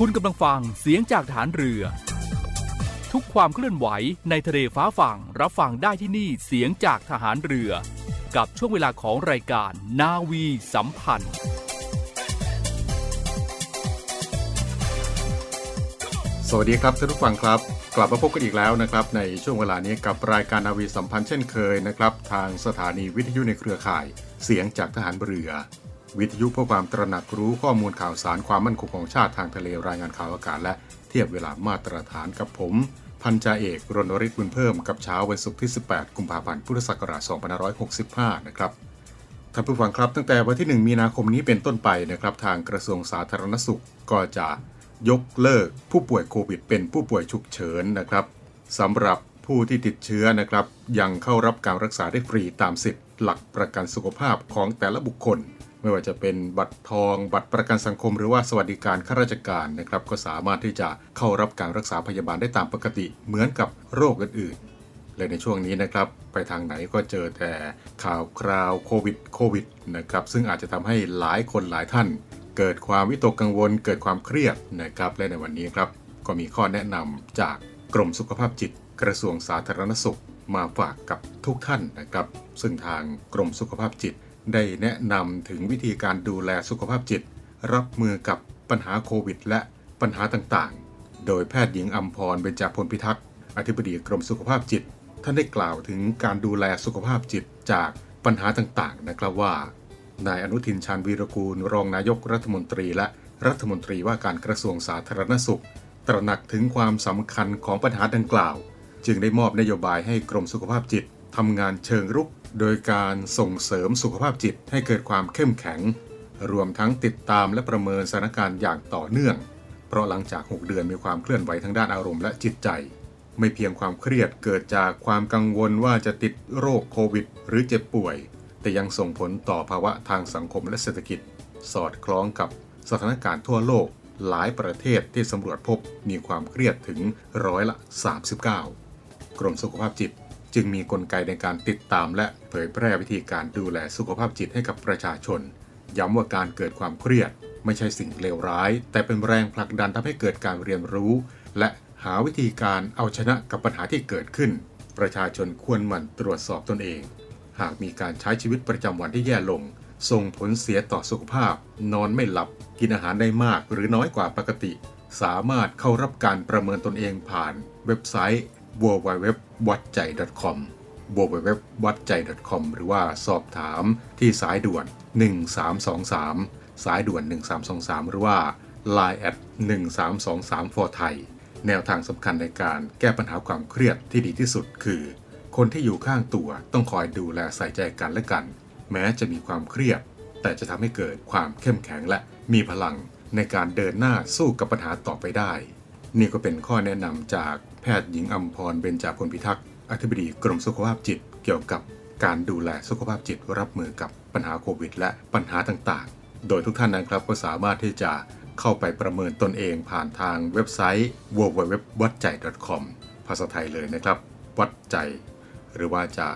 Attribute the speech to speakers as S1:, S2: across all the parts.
S1: คุณกำลังฟังเสียงจากฐานเรือ ทุกความเคลื่อนไหวในทะเลฟ้าฝั่งรับฟังได้ที่นี่เสียงจากทหารเรือ กับช่วงเวลาของรายการนาวีสัมพันธ์
S2: สวัสดีครับท่านผู้ฟังครับ กลับมาพบกันอีกแล้วนะครับ ในช่วงเวลานี้กับรายการนาวีสัมพันธ์เช่นเคยนะครับ ทางสถานีวิทยุในเครือข่าย เสียงจากทหารเรือ วิทยุเพื่อความตระหนักรู้ข้อมูลข่าวสารความมั่นคงของชาติทางทะเลรายงานข่าวอากาศและเทียบเวลามาตรฐานกับผม พันจ่าเอกรณริศบุญเพิ่มกับเช้าวันศุกร์ที่ 18 กุมภาพันธ์พุทธศักราช2565 นะครับท่านผู้ฟังครับตั้งแต่วันที่ 1 มีนาคมนี้เป็นต้นไปนะครับทางกระทรวงสาธารณสุขก็จะยกเลิกผู้ป่วยโควิด เป็นผู้ป่วยฉุกเฉินนะครับสำหรับผู้ที่ติดเชื้อนะครับ ยังเข้ารับการรักษาได้ฟรีตามสิทธิ์หลักประกันสุขภาพของแต่ละบุคคล ไม่ว่าจะเป็นบัตรทอง บัตรประกันสังคม หรือว่าสวัสดิการข้าราชการนะครับ ก็สามารถที่จะเข้ารับการรักษาพยาบาลได้ตามปกติเหมือนกับโรคอื่นๆ และในช่วงนี้นะครับ ไปทางไหนก็เจอแต่ข่าวคราวโควิดโควิดนะครับ ซึ่งอาจจะทำให้หลายคนหลายท่าน เกิดความวิตกกังวล เกิดความเครียดนะครับ และในวันนี้ครับก็มีข้อแนะนำจากกรมสุขภาพจิต กระทรวงสาธารณสุขมาฝากกับทุกท่านนะครับ ซึ่งทางกรมสุขภาพจิต ได้แนะนำถึงวิธีการดูแลสุขภาพจิต รับมือกับปัญหาโควิด และปัญหาต่างๆ โดยแพทย์หญิงอัมพรเบญจพลพิทักษ์อธิบดีกรมสุขภาพจิต ท่านได้กล่าวถึงการดูแลสุขภาพจิตจากปัญหาต่างๆ นะครับว่านายอนุทินชาญวีรกูล รองนายกรัฐมนตรี และรัฐมนตรีว่าการกระทรวงสาธารณสุข ตระหนักถึงความสำคัญของปัญหาดังกล่าว จึงได้มอบนโยบายให้กรมสุขภาพจิต ทำงานเชิงรุก โดยการส่งเสริมสุขภาพจิตให้เกิดความเข้มแข็ง รวมทั้งติดตามและประเมินสถานการณ์อย่างต่อเนื่อง เพราะหลังจาก 6 เดือนมีความเคลื่อนไหวทางด้านอารมณ์และจิตใจ ไม่เพียงความเครียดเกิดจากความกังวลว่าจะติดโรคโควิด หรือเจ็บป่วย แต่ยังส่งผลต่อภาวะทางสังคมและเศรษฐกิจ สอดคล้องกับสถานการณ์ทั่วโลกหลายประเทศที่สำรวจพบมีความเครียดถึงร้อยละ 39 กรมสุขภาพจิต จึงมีกลไกในการติดตามและเผยแพร่วิธีการดูแลสุขภาพจิตให้กับประชาชน ย้ำว่าการเกิดความเครียด ไม่ใช่สิ่งเลวร้าย แต่เป็นแรงผลักดันทำให้เกิดการเรียนรู้ และหาวิธีการเอาชนะกับปัญหาที่เกิดขึ้น ประชาชนควรหมั่นตรวจสอบตนเอง หากมีการใช้ชีวิตประจำวันที่แย่ลง ส่งผลเสียต่อสุขภาพ นอนไม่หลับ กินอาหารได้มากหรือน้อยกว่าปกติ สามารถเข้ารับการประเมินตนเองผ่าน เว็บไซต์ www วัดใจ .com www วัดใจ .com หรือว่าสอบถามที่สายด่วน 1323 สายด่วน 1323 หรือว่า Line at 1323 for Thai แนวทางสำคัญในการแก้ปัญหาความเครียดที่ดีที่สุดคือ คนที่อยู่ข้างตัวต้องคอยดูแลใส่ใจกันและกัน แม้จะมีความเครียด แต่จะทำให้เกิดความเข้มแข็งและมีพลังในการเดินหน้าสู้กับปัญหาต่อไปได้ นี่ก็เป็นข้อแนะนำจาก พทย์หญิงอัมพรเบญจพลพิทักษ์อธิบดีกรมสุขภาพจิต เกี่ยวกับการดูแลสุขภาพจิตรับมือกับปัญหาโควิด และปัญหาต่างๆ โดยทุกท่านนะครับก็สามารถที่จะเข้าไปประเมินตนเองผ่านทางเว็บไซต์ www.wattjai.com ภาษาไทยเลยนะครับ วัดใจ หรือว่าจะ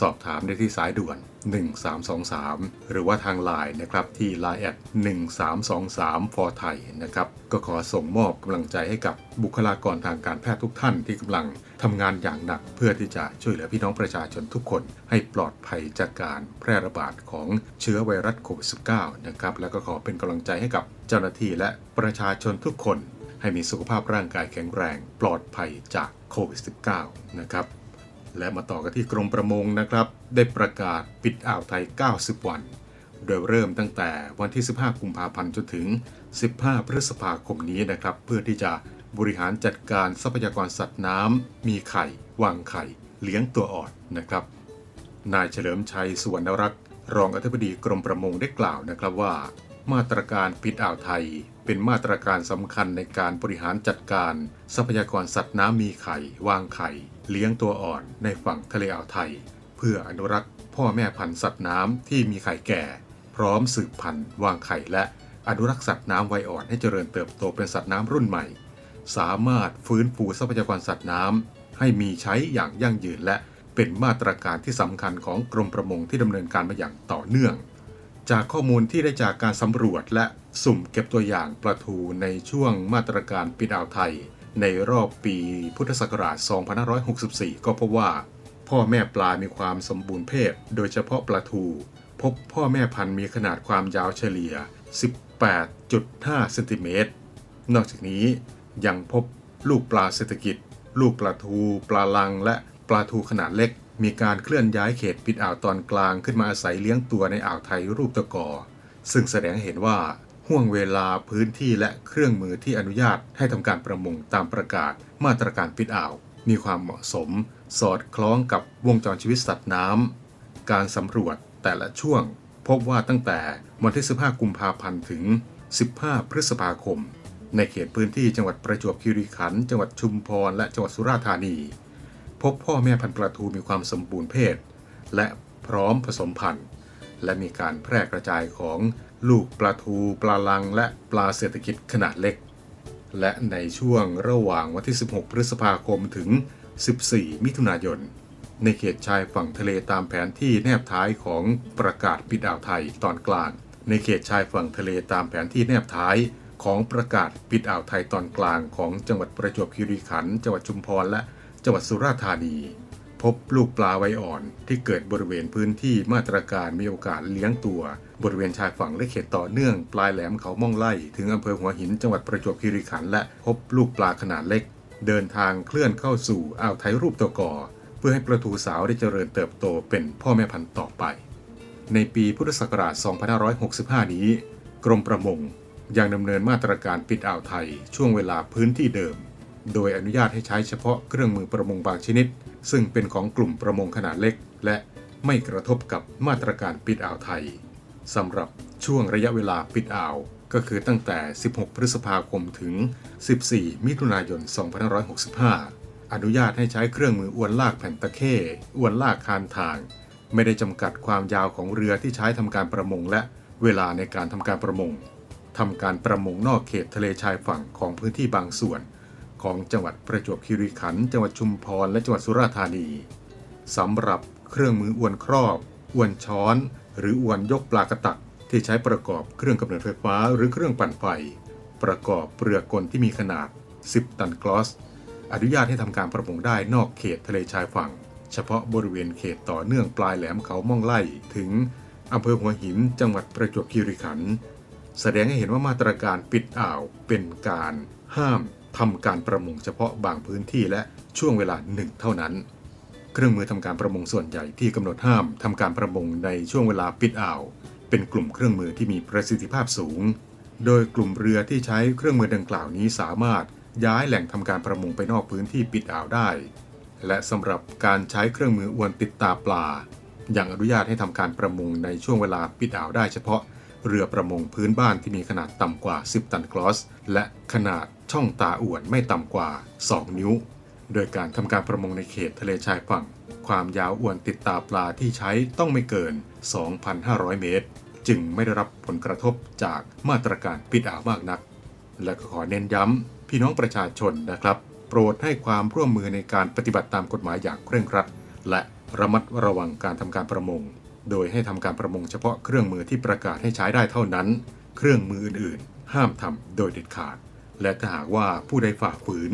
S2: สอบถามได้ที่สายด่วน 1323 หรือว่าทางไลน์นะครับที่ Line แอด1323 for ไทยนะครับก็ขอส่งมอบกำลังใจให้กับบุคลากรทางการแพทย์ทุกท่านที่กำลังทำงานอย่างหนัก เพื่อที่จะช่วยเหลือพี่น้องประชาชนทุกคน ให้ปลอดภัยจากการแพร่ระบาดของเชื้อไวรัสโควิด -19 นะครับแล้วก็ขอเป็นกำลังใจให้กับเจ้าหน้าที่และประชาชนทุกคน ให้มีสุขภาพร่างกายแข็งแรง ปลอดภัยจากโควิด -19 นะครับ และมาต่อกันที่กรมประมงนะครับ ได้ประกาศปิดอ่าวไทย 90 วัน โดยเริ่มตั้งแต่วันที่ 15 กุมภาพันธ์จนถึง 15 พฤษภาคมนี้นะครับ เพื่อที่จะบริหารจัดการทรัพยากรสัตว์น้ำ มีไข่ วางไข่ เลี้ยงตัวอ่อนนะครับ นายเฉลิมชัยสุวรรณรักษ์รองอธิบดีกรมประมงได้กล่าวนะครับว่า มาตรการปิดอ่าวไทย เป็นมาตรการสำคัญในการบริหารจัดการ ทรัพยากรสัตว์น้ำมีไข่ วางไข่ เลี้ยงตัวอ่อนในฝั่งทะเลอ่าวไทย เพื่ออนุรักษ์พ่อแม่พันธุ์สัตว์น้ำที่มีไข่แก่ พร้อมสืบพันธุ์วางไข่และอนุรักษ์สัตว์น้ำวัยอ่อนให้เจริญเติบโตเป็นสัตว์น้ำรุ่นใหม่ สามารถฟื้นฟูทรัพยากรสัตว์น้ำให้มีใช้อย่างยั่งยืนและเป็นมาตรการที่สำคัญของกรมประมงที่ดำเนินการมาอย่างต่อเนื่อง จากข้อมูลที่ได้จากการสำรวจและสุ่มเก็บตัวอย่างปลาทูในช่วงมาตรการปิดอ่าวไทย ในรอบปีพุทธศักราช 2564 ก็พบว่า พ่อแม่ปลา มีความสมบูรณ์เพศ โดยเฉพาะปลาทู พบพ่อแม่พันธุ์มีขนาดความยาวเฉลี่ย 18.5เซนติเมตร นอกจากนี้ยังพบลูกปลาเศรษฐกิจ ลูกปลาทู ปลาลัง และปลาทูขนาดเล็ก มีการเคลื่อนย้ายเขตปิดอ่าวตอนกลางขึ้นมาอาศัยเลี้ยงตัวในอ่าวไทยรูปตะกอ ซึ่งแสดงเห็นว่าห่วงเวลาพื้นที่และเครื่องมือที่อนุญาตให้ทำการประมงตามประกาศมาตรการปิดอ่าว มีความเหมาะสม สอดคล้องกับวงจรชีวิตสัตว์น้ำการสำรวจแต่ละช่วง พบว่าตั้งแต่วันที่ 15 กุมภาพันธ์ถึง 15 พฤษภาคม ในเขตพื้นที่จังหวัดประจวบคีรีขันธ์จังหวัดชุมพรและจังหวัดสุราษฎร์ธานี พบพ่อแม่พันธุ์ปลาทูมีความสมบูรณ์เพศ และพร้อมผสมพันธุ์ และมีการแพร่กระจายของลูกปลาทู ปลาลัง และปลาเศรษฐกิจขนาดเล็ก และในช่วงระหว่างวันที่ 16 พฤษภาคมถึง 14 มิถุนายน ในเขตชายฝั่งทะเลตามแผนที่แนบท้ายของประกาศปิดอ่าวไทยตอนกลาง ในเขตชายฝั่งทะเลตามแผนที่แนบท้ายของประกาศปิดอ่าวไทยตอนกลางของจังหวัดประจวบคีรีขันธ์จังหวัดชุมพรและ จังหวัดสุราษฎร์ธานี พบลูกปลาไวอ่อนที่เกิดบริเวณพื้นที่มาตรการมีโอกาสเลี้ยงตัว บริเวณชายฝั่งและเขตต่อเนื่องปลายแหลมเขาม่องไล่ถึงอำเภอหัวหินจังหวัดประจวบคีรีขันธ์และพบลูกปลาขนาดเล็ก เดินทางเคลื่อนเข้าสู่อ่าวไทยรูปตะกอเพื่อให้ปลาทูสาวได้เจริญเติบโตเป็นพ่อแม่พันธุ์ต่อไป ในปีพุทธศักราช 2565 นี้ กรมประมงยังดำเนินมาตรการปิดอ่าวไทยช่วงเวลาพื้นที่เดิม โดยอนุญาตให้ใช้เฉพาะเครื่องมือประมงบางชนิด ซึ่งเป็นของกลุ่มประมงขนาดเล็ก และไม่กระทบกับมาตรการปิดอ่าวไทยสำหรับช่วงระยะเวลาปิดอ่าว ก็คือตั้งแต่ 16 พฤษภาคมถึง 14 มิถุนายน 2565 อนุญาตให้ใช้เครื่องมืออวนลากแผ่นตะเข้ อวนลากคานทาง ไม่ได้จำกัดความยาวของเรือที่ใช้ทำการประมงและเวลาในการทำการประมงทำการประมงนอกเขตทะเลชายฝั่งของพื้นที่บางส่วน ของจังหวัดประจวบคีรีขันธ์จังหวัดชุมพรและจังหวัดสุราษฎร์ธานีสำหรับเครื่องมืออวนครอบอวนช้อน หรืออวนยกปลากระตักที่ใช้ประกอบเครื่องกำเนิดไฟฟ้าหรือเครื่องปั่นไฟ ประกอบเรือกลที่มีขนาด 10 ตันกลอส อนุญาตให้ทำการประมงได้นอกเขตทะเลชายฝั่ง เฉพาะบริเวณเขตต่อเนื่องปลายแหลมเขาม่องไล่ถึงอำเภอหัวหินจังหวัดประจวบคีรีขันธ์แสดงให้เห็นว่ามาตรการปิดอ่าวเป็นการห้าม ทำการประมงเฉพาะบางพื้นที่และช่วงเวลาหนึ่งเท่านั้น เครื่องมือทำการประมงส่วนใหญ่ที่กำหนดห้ามทำการประมงในช่วงเวลาปิดอ่าว เป็นกลุ่มเครื่องมือที่มีประสิทธิภาพสูง โดยกลุ่มเรือที่ใช้เครื่องมือดังกล่าวนี้สามารถย้ายแหล่งทำการประมงไปนอกพื้นที่ปิดอ่าวได้ และสำหรับการใช้เครื่องมืออวนติดตาปลายังอนุญาตให้ทำการประมงในช่วงเวลาปิดอ่าวได้เฉพาะเรือประมงพื้นบ้านที่มีขนาดต่ำกว่า 10 ตันกรอส และขนาด ช่องตาอวนไม่ต่ำกว่า 2 นิ้ว โดยการทำการประมงในเขตทะเลชายฝั่ง ความยาวอวนติดตาปลาที่ใช้ต้องไม่เกิน 2,500 เมตร จึงไม่ได้รับผลกระทบจากมาตรการปิดอ่าวมากนัก และก็ขอเน้นย้ำพี่น้องประชาชนนะครับ โปรดให้ความร่วมมือในการปฏิบัติตามกฎหมายอย่างเคร่งครัด และระมัดระวังการทำการประมง โดยให้ทำการประมงเฉพาะเครื่องมือที่ประกาศให้ใช้ได้เท่านั้น เครื่องมืออื่นๆ ห้ามทำโดยเด็ดขาด และถ้าหากว่าผู้ใดฝ่าฝืน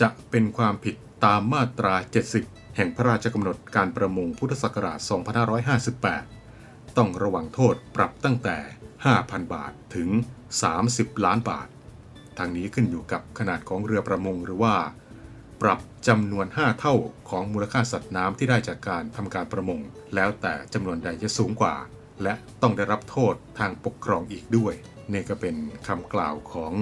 S2: จะเป็นความผิดตามมาตรา 70 แห่งพระราชกำหนดการประมงพุทธศักราช 2558 ต้องระวังโทษปรับตั้งแต่ 5,000 บาทถึง 30 ล้านบาท ทางนี้ขึ้นอยู่กับขนาดของเรือประมงหรือว่า ปรับจำนวน 5 เท่าของมูลค่าสัตว์น้ำที่ได้จากการทำการประมง แล้วแต่จำนวนใดจะสูงกว่า และต้องได้รับโทษทางปกครองอีกด้วย นี่ก็เป็นคำกล่าวของ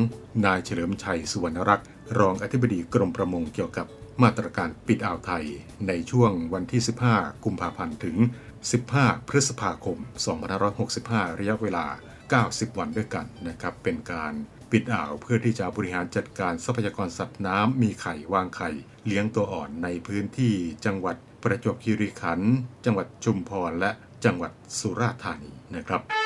S2: นายเฉลิมชัยสุวรรณรักษ์รองอธิบดีกรมประมงเกี่ยวกับมาตรการปิดอ่าวไทยในช่วงวันที่ 15 กุมภาพันธ์ถึง 15 พฤษภาคม 2565 ระยะเวลา 90 วันด้วยกันนะครับ เป็นการปิดอ่าวเพื่อที่จะบริหารจัดการทรัพยากรสัตว์น้ำมีไข่วางไข่ เลี้ยงตัวอ่อนในพื้นที่จังหวัดประจวบคีรีขันธ์จังหวัดชุมพรและจังหวัดสุราษฎร์ธานีนะครับ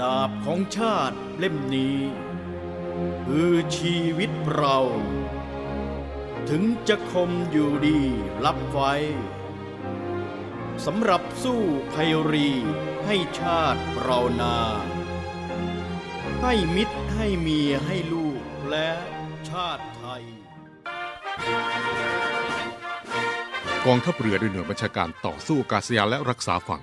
S3: ดาบของชาติเล่มนี้ คือชีวิตเรา ถึงจะคมอยู่ดีรับไว้สำหรับสู้ภัยรีให้ชาติเรานา ให้มิตรให้เมียให้ลูกและชาติไทย
S2: กองทัพเรือด้วยหน่วยบัญชาการต่อสู้อากาศยานและรักษาฝั่ง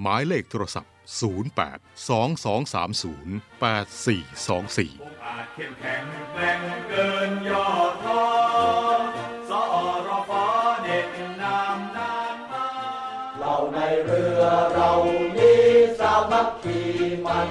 S2: หมายเลขโทรศัพท์ 08 2230 8424
S4: อาจเข้มแข็งแกร่งเกินยอท้อสอรอฟ้าเด็ดนามนานมา
S5: เราในเรือเรานี้สามัคคีมัน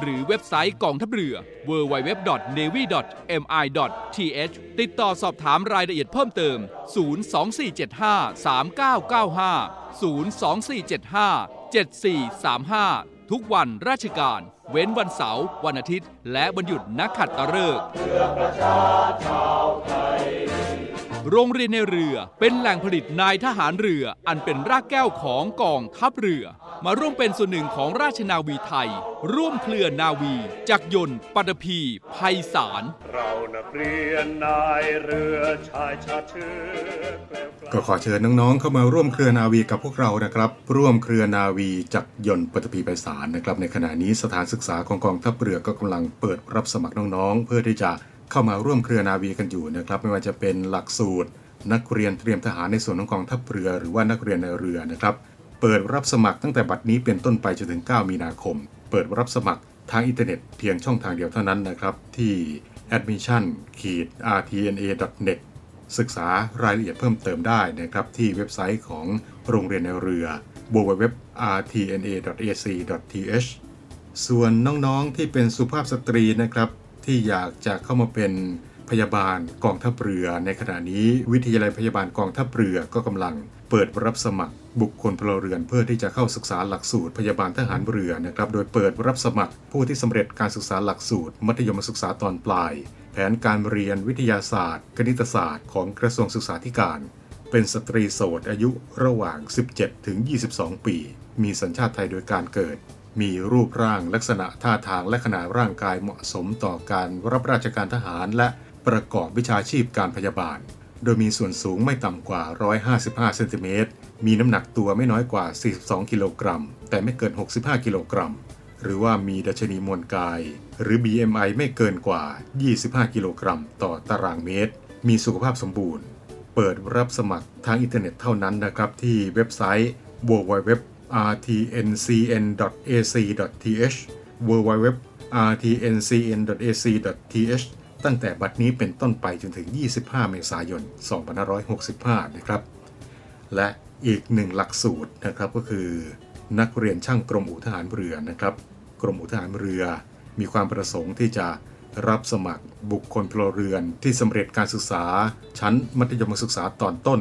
S1: หรือเว็บไซต์กองทัพเรือ www.navy.mi.th ติดต่อสอบถามรายละเอียดเพิ่มเติม 02475 3995 02475 7435 ทุกวันราชการ เว้นวันเสาร์วันอาทิตย์ และวันหยุดนักขัดตฤกษ์ โรงเรียนในเรือเป็นแหล่งผลิตนายทหารเรืออันเป็นรากแก้วของกองทัพเรือ มาร่วมเป็นส่วนหนึ่งของราชนาวีไทย ร่วมเคลื่อนนาวีจักรยนต์ปัตภีภัยสาร
S4: เรานักเรียนนายเรือชายชาติเชื้อแกล้วกล้า
S2: ก็ขอเชิญน้องๆเข้ามาร่วมเครือนาวีกับพวกเรานะครับ ร่วมเครือนาวีจักรยนต์ปฐพีไพศาลนะครับ ในขณะนี้สถานศึกษาของกองทัพเรือก็กำลังเปิดรับสมัครน้องๆ เพื่อที่จะ เข้ามาร่วมเครือนาวีกันอยู่นะครับ ไม่ว่าจะเป็นหลักสูตร นักเรียนเตรียมทหารในส่วนของกองทัพเรือหรือว่านักเรียนนายเรือนะครับ เปิดรับสมัครตั้งแต่บัดนี้เป็นต้นไปจนถึง 9 มีนาคม เปิดรับสมัครทางอินเทอร์เน็ตเพียงช่องทางเดียวเท่านั้นนะครับที่ admission rtna.net ศึกษารายละเอียดเพิ่มเติมได้นะครับที่เว็บไซต์ของโรงเรียนนายเรือ www.rtna.ac.th ส่วนน้องๆที่เป็นสุภาพสตรีนะครับ ที่อยากจะเข้ามาเป็นพยาบาลกองทัพเรือ ในขณะนี้วิทยาลัยพยาบาลกองทัพเรือก็กำลังเปิดรับสมัครบุคคลพลเรือนเพื่อที่จะเข้าศึกษาหลักสูตรพยาบาลทหารเรือนะครับ โดยเปิดรับสมัครผู้ที่สำเร็จการศึกษาหลักสูตร มัธยมศึกษาตอนปลาย แผนการเรียนวิทยาศาสตร์ คณิตศาสตร์ของกระทรวงศึกษาธิการ เป็นสตรีโสดอายุระหว่าง 17 ถึง 22 ปี มีสัญชาติไทยโดยการเกิด มีรูปร่างลักษณะท่าทางและขนาดร่างกายเหมาะสมต่อการรับราชการทหารและประกอบวิชาชีพการพยาบาล โดยมีส่วนสูงไม่ต่ำกว่า 155 เซนติเมตร มีน้ำหนักตัวไม่น้อยกว่า 42 กิโลกรัม แต่ไม่เกิน 65 กิโลกรัม หรือว่ามีดัชนีมวลกาย หรือ BMI ไม่เกินกว่า 25 กิโลกรัม ต่อตารางเมตร มีสุขภาพสมบูรณ์ เปิดรับสมัครทางอินเทอร์เน็ตเท่านั้นนะครับที่เว็บไซต์ www rtncn.ac.th www.rtncn.ac.th ตั้งแต่บัดนี้เป็นต้นไปจนถึง 25 เมษายน 2565 นะครับ และอีกหนึ่งหลักสูตรนะครับก็คือ นักเรียนช่างกรมอู่ทหารเรือนะครับ กรมอู่ทหารเรือ มีความประสงค์ที่จะรับสมัครบุคคลพลเรือนที่สำเร็จการศึกษาชั้นมัธยมศึกษาตอนต้น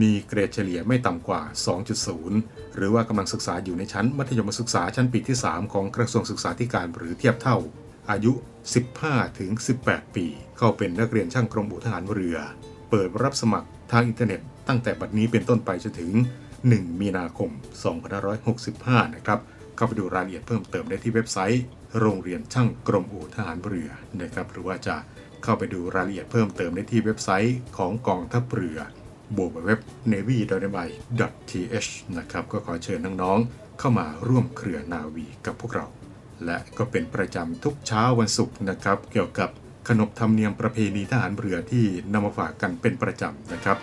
S2: มีเกรดเฉลี่ยไม่ต่ำกว่า 2.0 หรือว่ากำลังศึกษาอยู่ในชั้นมัธยมศึกษาชั้นปีที่ 3 ของกระทรวงศึกษาธิการหรือเทียบเท่า อายุ 15 ถึง 18 ปี เข้าเป็นนักเรียนช่างกรมอู่ทหารเรือ เปิดรับสมัครทางอินเทอร์เน็ต ตั้งแต่บัดนี้เป็นต้นไปจนถึง 1 มีนาคม 2565 นะครับ เข้าไปดูรายละเอียดเพิ่มเติมได้ที่เว็บไซต์ โรงเรียนช่างกรมอู่ทหารเรือนะครับ หรือว่าจะเข้าไปดูรายละเอียดเพิ่มเติมได้ที่เว็บไซต์ของกองทัพเรือ บวกเว็บ navy th นะครับก็ขอเชิญน้องๆ เข้ามาร่วมเครือนาวีกับพวกเรา และก็เป็นประจำทุกเช้าวันศุกร์นะครับ เกี่ยวกับขนบธรรมเนียมประเพณีทหารเรือที่นำมาฝากกันเป็นประจำนะครับ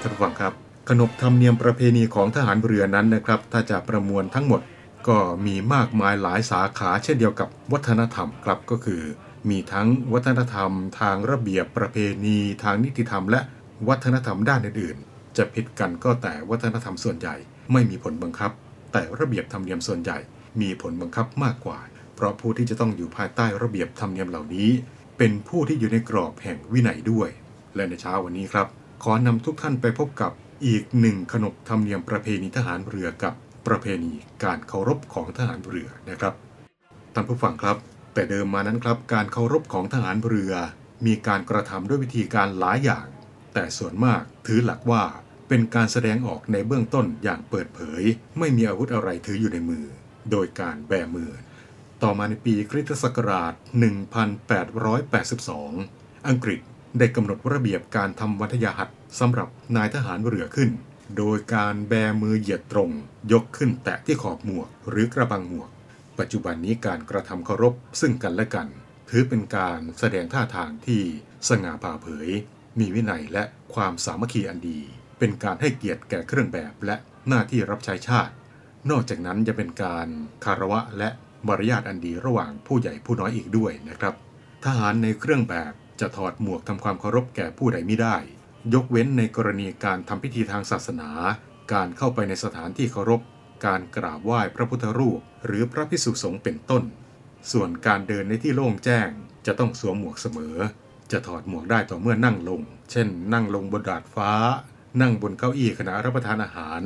S2: ท่านผู้ฟังครับขนบธรรมเนียมประเพณีของทหารเรือนั้นนะครับ ถ้าจะประมวลทั้งหมดก็มีมากมายหลายสาขาเช่นเดียวกับวัฒนธรรมครับก็คือ มีทั้งวัฒนธรรม ทางระเบียบประเพณี ทางนิติธรรม และวัฒนธรรมด้านอื่นๆ จะผิดกันก็แต่วัฒนธรรมส่วนใหญ่ไม่มีผลบังคับ แต่ระเบียบธรรมเนียมส่วนใหญ่ มีผลบังคับมากกว่า เพราะผู้ที่จะต้องอยู่ภายใต้ระเบียบธรรมเนียมเหล่านี้ เป็นผู้ที่อยู่ในกรอบแห่งวินัยด้วย และในเช้าวันนี้ครับ ขอนำทุกท่านไปพบกับอีกหนึ่งขนบธรรมเนียมประเพณีทหารเรือกับประเพณีการเคารพของทหารเรือนะครับท่านผู้ฟังครับ แต่เดิมมานั้นครับการเคารพของทหารเรือ มีการกระทำด้วยวิธีการหลายอย่าง แต่ส่วนมากถือหลักว่าเป็นการแสดงออกในเบื้องต้นอย่างเปิดเผย ไม่มีอาวุธอะไรถืออยู่ในมือ โดยการแบมือ ต่อมาในปีคริสตศักราช 1882 อังกฤษได้กำหนดระเบียบการทำวัทยาหัตสำหรับนายทหารเรือขึ้น โดยการแบมือเหยียดตรง ยกขึ้นแตะที่ขอบหมวก หรือกระบังหมวก ปัจจุบันนี้การกระทำเคารพซึ่งกันและกัน ถือเป็นการแสดงท่าทางที่สง่าผ่าเผย มีวินัยและความสามัคคีอันดี เป็นการให้เกียรติแก่เครื่องแบบและหน้าที่รับใช้ชาติ นอกจากนั้นจะเป็นการคารวะและมารยาทอันดีระหว่างผู้ใหญ่ผู้น้อยอีกด้วยนะครับ ทหารในเครื่องแบบจะถอดหมวกทำความเคารพแก่ผู้ใดไม่ได้ ยกเว้นในกรณีการทำพิธีทางศาสนา การเข้าไปในสถานที่เคารพ การกราบไหว้พระพุทธรูป หรือพระพิสุสงฆ์เป็นต้น ส่วนการเดินในที่โล่งแจ้งจะต้องสวมหมวกเสมอ จะถอดหมวกได้ต่อเมื่อนั่งลง เช่น นั่งลงบนดาดฟ้า นั่งบนเก้าอี้ขณะรับประทานอาหาร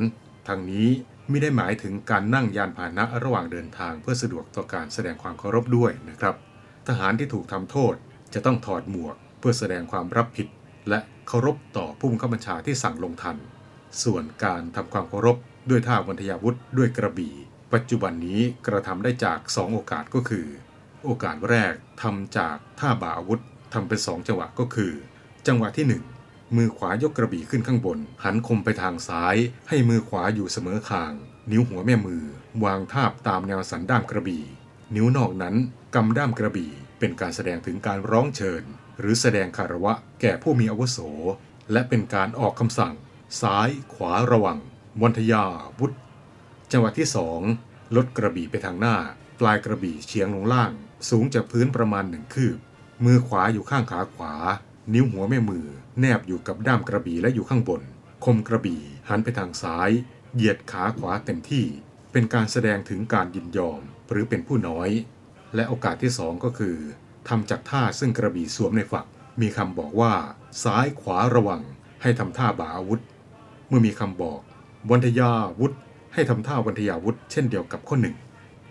S2: ทางนี้ไม่ได้หมายถึงการนั่งยานพาหนะระหว่างเดินทางเพื่อสะดวกต่อการแสดงความเคารพด้วยนะครับ ทหารที่ถูกทำโทษจะต้องถอดหมวก เพื่อแสดงความรับผิด และเคารพต่อผู้บังคับบัญชาที่สั่งลงทัน ส่วนการทำความเคารพ ด้วยท่าวันทยาวุธด้วยกระบี่ ปัจจุบันนี้กระทำได้จาก 2 โอกาสก็คือ โอกาสแรกทำจากท่าบ่าอาวุธทำเป็น 2 จังหวะก็คือ จังหวะที่ 1 มือขวายกกระบี่ขึ้นข้างบน หันคมไปทางซ้าย ให้มือขวาอยู่เสมอคาง นิ้วหัวแม่มือ วางทาบตามแนวสันด้ามกระบี่ นิ้วนอกนั้นกำด้ามกระบี่ เป็นการแสดงถึงการร้องเชิญ หรือแสดงคารวะแก่ผู้มีอาวุโส และเป็นการออกคำสั่ง ซ้ายขวาระวัง วันทยาวุธจังหวะที่สองลดกระบี่ไปทางหน้า ปลายกระบี่เฉียงลงล่าง สูงจากพื้นประมาณหนึ่งคืบ มือขวาอยู่ข้างขาขวา นิ้วหัวแม่มือ แนบอยู่กับด้ามกระบี่และอยู่ข้างบน คมกระบี่หันไปทางซ้าย เหยียดขาขวาเต็มที่ เป็นการแสดงถึงการยินยอมหรือเป็นผู้น้อย และโอกาสที่สองก็คือทำจากท่าซึ่งกระบี่สวมในฝัก มีคำบอกว่า ซ้ายขวาระวัง ให้ทำท่าบ่าอาวุธ เมื่อมีคำบอก วันทยาวุธให้ทำท่าวันทยาวุธเช่นเดียวกับข้อหนึ่ง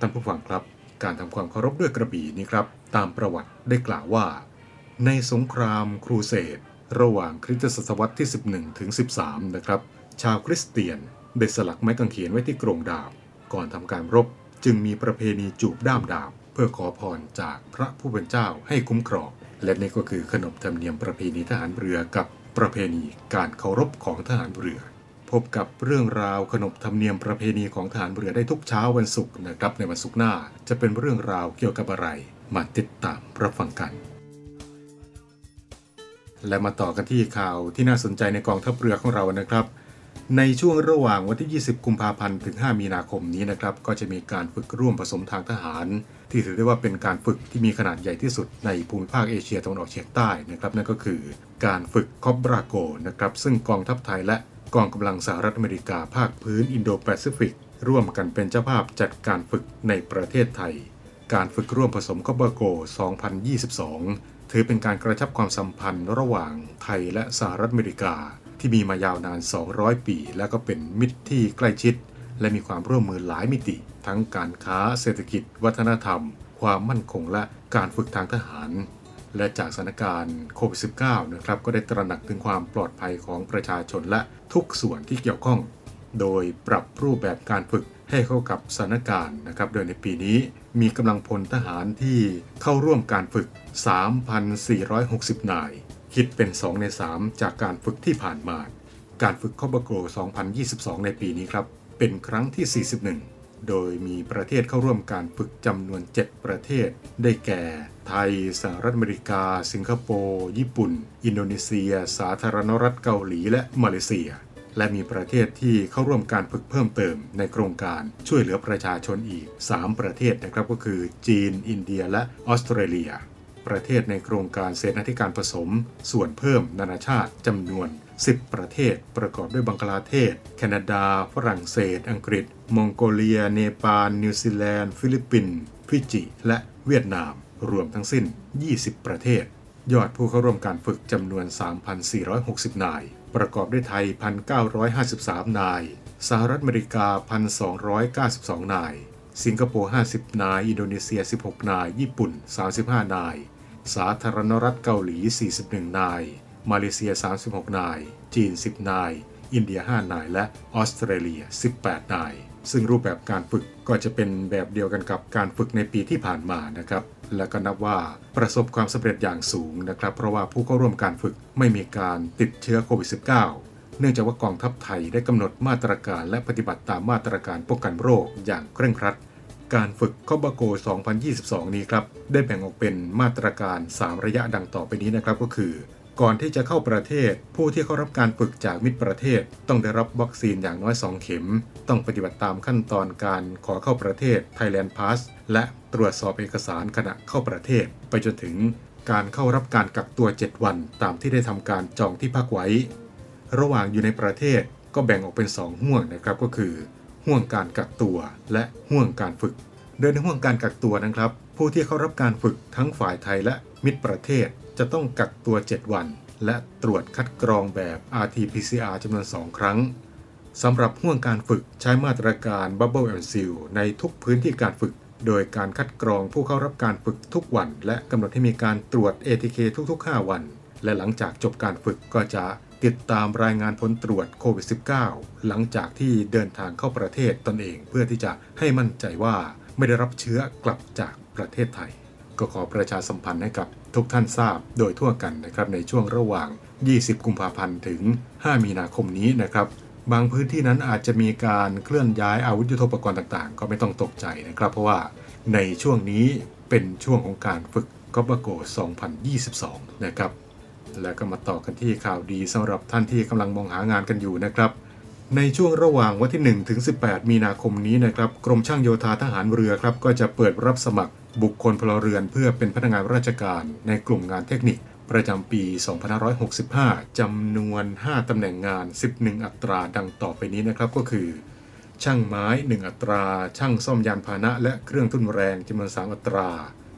S2: ท่านผู้ฟังครับ การทำความเคารพด้วยกระบี่นี้ครับ ตามประวัติได้กล่าวว่า ในสงครามครูเสดระหว่างคริสตศตวรรษที่ 11 ถึง 13 นะครับ ชาวคริสเตียนได้สลักไม้กางเขนไว้ที่กรงดาบ ก่อนทำการรบจึงมีประเพณีจูบด้ามดาบ เพื่อขอพรจากพระผู้เป็นเจ้าให้คุ้มครองและนี่ก็คือขนบธรรมเนียมประเพณีทหารเรือกับประเพณีการเคารพของทหารเรือ พบกับเรื่องราวขนบธรรมเนียมประเพณีของทหารเรือได้ทุกเช้าวันศุกร์นะครับ ในวันศุกร์หน้าจะเป็นเรื่องราวเกี่ยวกับอะไร มาติดตามรับฟังกัน และมาต่อกันที่ข่าวที่น่าสนใจในกองทัพเรือของเรานะครับ ในช่วงระหว่างวันที่ 20 กุมภาพันธ์ถึง 5 มีนาคมนี้นะครับ ก็จะมีการฝึกร่วมผสมทางทหาร ที่ถือได้ว่าเป็นการฝึกที่มีขนาดใหญ่ที่สุดในภูมิภาคเอเชียตะวันออกเฉียงใต้นะครับนั่นก็คือ การฝึกคอบราโกนะครับซึ่งกองทัพไทยและ กองกำลังสหรัฐอเมริกาภาคพื้นอินโดแปซิฟิก ร่วมกันเป็นเจ้าภาพจัดการฝึกในประเทศไทย การฝึกร่วมผสมคอบราโก 2022 ถือเป็นการกระชับความสัมพันธ์ระหว่างไทยและสหรัฐอเมริกา ที่มีมายาวนาน 200 ปี และก็เป็นมิตรที่ใกล้ชิด และมีความร่วมมือหลายมิติ ทั้งการค้าเศรษฐกิจ วัฒนธรรม ความมั่นคงและการฝึกทางทหาร และจากสถานการณ์โควิด -19 นะครับก็ได้ตระหนักถึงความปลอดภัยของประชาชนและทุกส่วนที่เกี่ยวข้อง โดยปรับรูปแบบการฝึกให้เข้ากับสถานการณ์นะครับ โดยในปีนี้มีกำลังพลทหารที่เข้าร่วมการฝึก 3,460 นาย คิดเป็น 2 ใน 3 จากการฝึกที่ผ่านมา การฝึกคอบโกร2022 ในปีนี้ครับ เป็นครั้งที่ 41 โดยมีประเทศเข้าร่วมการฝึกจำนวน 7 ประเทศ ได้แก่ ไทย สหรัฐอเมริกา สิงคโปร์ ญี่ปุ่น อินโดนีเซีย สาธารณรัฐเกาหลี และมาเลเซีย และมีประเทศที่เข้าร่วมการฝึกเพิ่มเติมในโครงการช่วยเหลือประชาชนอีก 3 ประเทศนะครับก็คือ จีน อินเดีย และออสเตรเลียประเทศในโครงการเสนาธิการผสม ส่วนเพิ่มนานาชาติจำนวน 10 ประเทศประกอบด้วยบังกลาเทศ แคนาดา ฝรั่งเศส อังกฤษ มองโกเลีย เนปาล นิวซีแลนด์ ฟิลิปปินส์ ฟิจิ และเวียดนาม รวมทั้งสิ้น 20 ประเทศ ยอดผู้เข้าร่วมการฝึกจำนวน 3,460 นาย ประกอบด้วยไทย 1,953 นาย สหรัฐอเมริกา 1,292 นาย สิงคโปร์ 50 นาย อินโดนีเซีย 16 นาย ญี่ปุ่น 35 นาย สาธารณรัฐเกาหลี 41 นาย มาเลเซีย 36 นาย จีน 10 นาย อินเดีย 5 นาย และออสเตรเลีย 18 นาย ซึ่งรูปแบบการฝึกก็จะเป็นแบบเดียวกันกับการฝึกในปีที่ผ่านมานะครับ และก็นับว่าประสบความสำเร็จอย่างสูงนะครับ เพราะว่าผู้เข้าร่วมการฝึกไม่มีการติดเชื้อโควิด -19 เนื่องจากว่ากองทัพไทยได้กำหนดมาตรการและปฏิบัติตามมาตรการป้องกันโรคอย่างเคร่งครัด การฝึกคอบโก 2022 นี้ครับ ได้แบ่งออกเป็นมาตรการ 3 ระยะดังต่อไปนี้นะครับก็คือ ก่อนที่จะเข้าประเทศ ผู้ที่เข้ารับการฝึกจากมิตรประเทศ ต้องได้รับวัคซีนอย่างน้อย 2 เข็ม ต้องปฏิบัติตามขั้นตอนการขอเข้าประเทศ Thailand Pass และตรวจสอบเอกสารขณะเข้าประเทศ ไปจนถึงการเข้ารับการกักตัว 7 วัน ตามที่ได้ทำการจองที่พักไว้ ระหว่างอยู่ในประเทศก็แบ่งออกเป็น 2 ห่วงนะครับก็คือหห่วงการกักตัวและห่วงการฝึก โดยในห่วงการกักตัวนะครับ ผู้ที่เข้ารับการฝึกทั้งฝ่ายไทยและมิตรประเทศ จะต้องกักตัว 7 วัน และตรวจคัดกรองแบบ RT-PCR จำนวน 2 ครั้งสำหรับห่วงการฝึกใช้มาตรการ Bubble and Seal ในทุกพื้นที่การฝึก โดยการคัดกรองผู้เข้ารับการฝึกทุกวัน และกำหนดให้มีการตรวจ ATK ทุกๆ 5 วัน และหลังจากจบการฝึกก็จะติดตามรายงานผลตรวจโควิด -19 หลังจากที่เดินทางเข้าประเทศตนเอง เพื่อที่จะให้มั่นใจว่าไม่ได้รับเชื้อกลับจากประเทศไทย ก็ขอประชาสัมพันธ์ให้กับทุกท่านทราบโดยทั่วกันนะครับในช่วงระหว่าง 20 กุมภาพันธ์ถึง 5 มีนาคมนี้นะครับบางพื้นที่นั้นอาจจะมีการเคลื่อนย้ายอาวุธยุทโธปกรณ์ต่างๆ ก็ไม่ต้องตกใจนะครับ เพราะว่าในช่วงนี้เป็นช่วงของการฝึกกอบโก2022 นะครับ แล้วก็มาต่อกันที่ข่าวดีสำหรับท่านที่กำลังมองหางานกันอยู่นะครับ ในช่วงระหว่างวันที่ 1 ถึง 18 มีนาคมนี้นะครับ กรมช่างโยธาทหารเรือครับ ก็จะเปิดรับสมัคร บุคคลพลเรือนเพื่อเป็นพนักงานราชการในกลุ่มงานเทคนิค ประจำปี 2565 จำนวน 5 ตำแหน่งงาน 11 อัตราดังต่อไปนี้นะครับก็คือ ช่างไม้ 1 อัตรา ช่างซ่อมยานพาหนะ และเครื่องทุ่นแรงจำนวน 3 อัตรา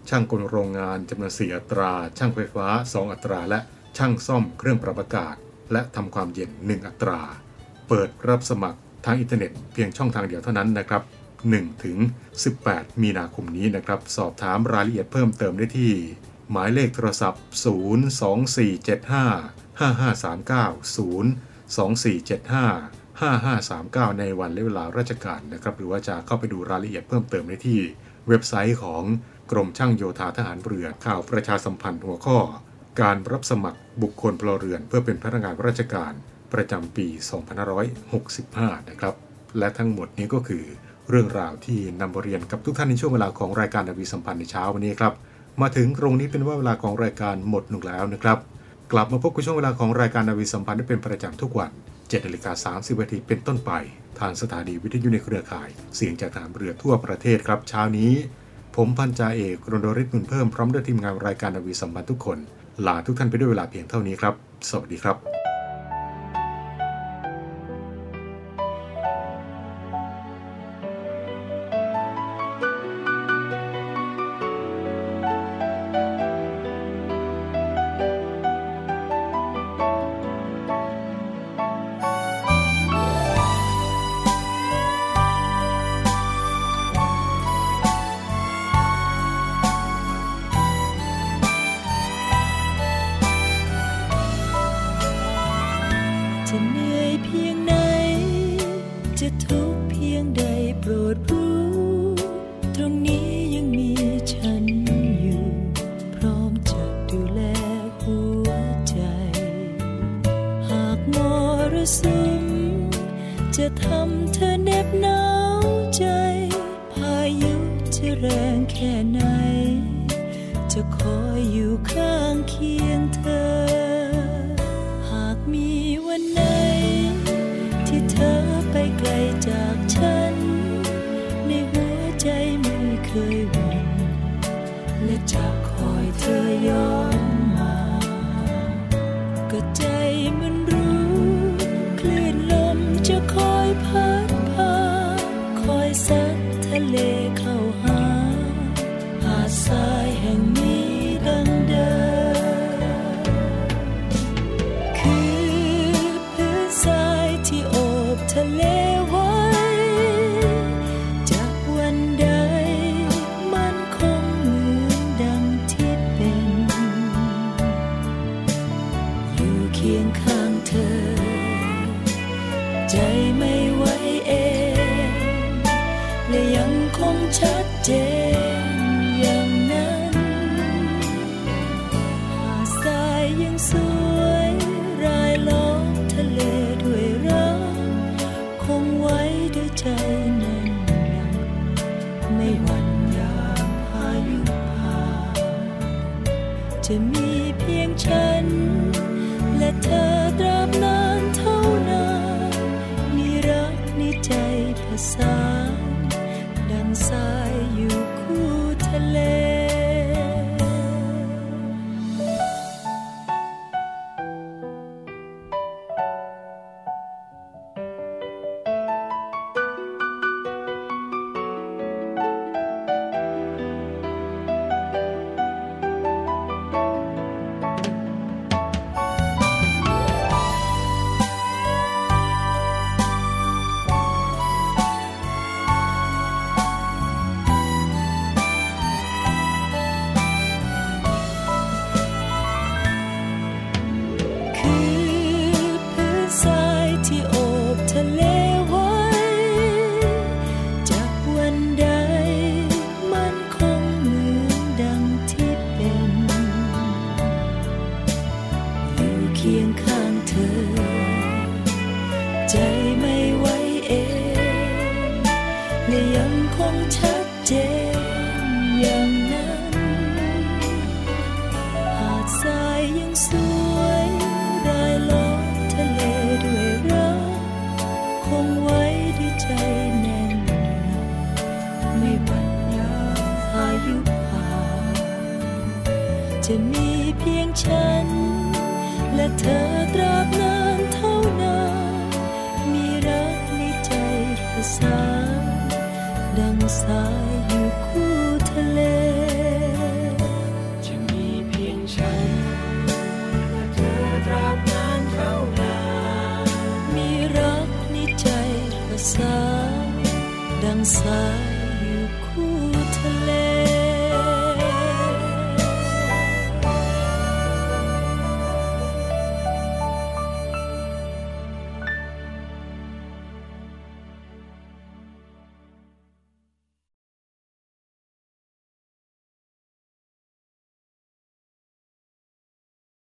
S2: ช่างกลโรงงานจำนวน 4 อัตรา ช่างไฟฟ้า 2 อัตรา และช่างซ่อมเครื่องปรับอากาศ และทำความเย็น 1 อัตรา เปิดรับสมัครทางอินเทอร์เน็ตเพียงช่องทางเดียวเท่านั้นนะครับ 1 ถึง 18 มีนาคมนี้นะครับ สอบถามรายละเอียดเพิ่มเติมได้ที่ หมายเลขโทรศัพท์ 02475 5539 02475 5539 ในวันและเวลาราชการนะครับ หรือว่าจะเข้าไปดูรายละเอียดเพิ่มเติมได้ที่เว็บไซต์ของกรมช่างโยธาทหารเรือข่าวประชาสัมพันธ์หัวข้อ การรับสมัครบุคคลพลเรือนเพื่อเป็นพนักงานราชการประจำปี 2565 นะครับ และทั้งหมดนี้ก็คือ เรื่องราวที่นำบทเรียนกับทุกท่านในช่วงเวลาของรายการนาวีสัมพันธ์ในเช้าวันนี้ครับ มาถึงตรงนี้เป็นว่าเวลาของรายการหมดลงแล้วนะครับ กลับมาพบกับช่วงเวลาของรายการนาวีสัมพันธ์ได้เป็นประจำทุกวัน7นาฬิกา30นาทีเป็นต้นไป ทางสถานีวิทยุในเครือข่าย เสียงจากฐานเรือทั่วประเทศครับเช้านี้ ผมพันจ่าเอกรณริศมุนเพิ่มพร้อมด้วยทีมงานรายการนาวีสัมพันธ์ทุกคนลาทุกท่านไปด้วยเวลาเพียงเท่านี้ครับ สวัสดีครับ
S6: อบ จะมีเพียงฉัน และเธอตราบนานเท่านานมีรักในใจประสานดังสายอยู่คู่ทะเลจะมีเพียงฉัน และเธอตราบนานเท่านานมีรักในใจประสานดังสาย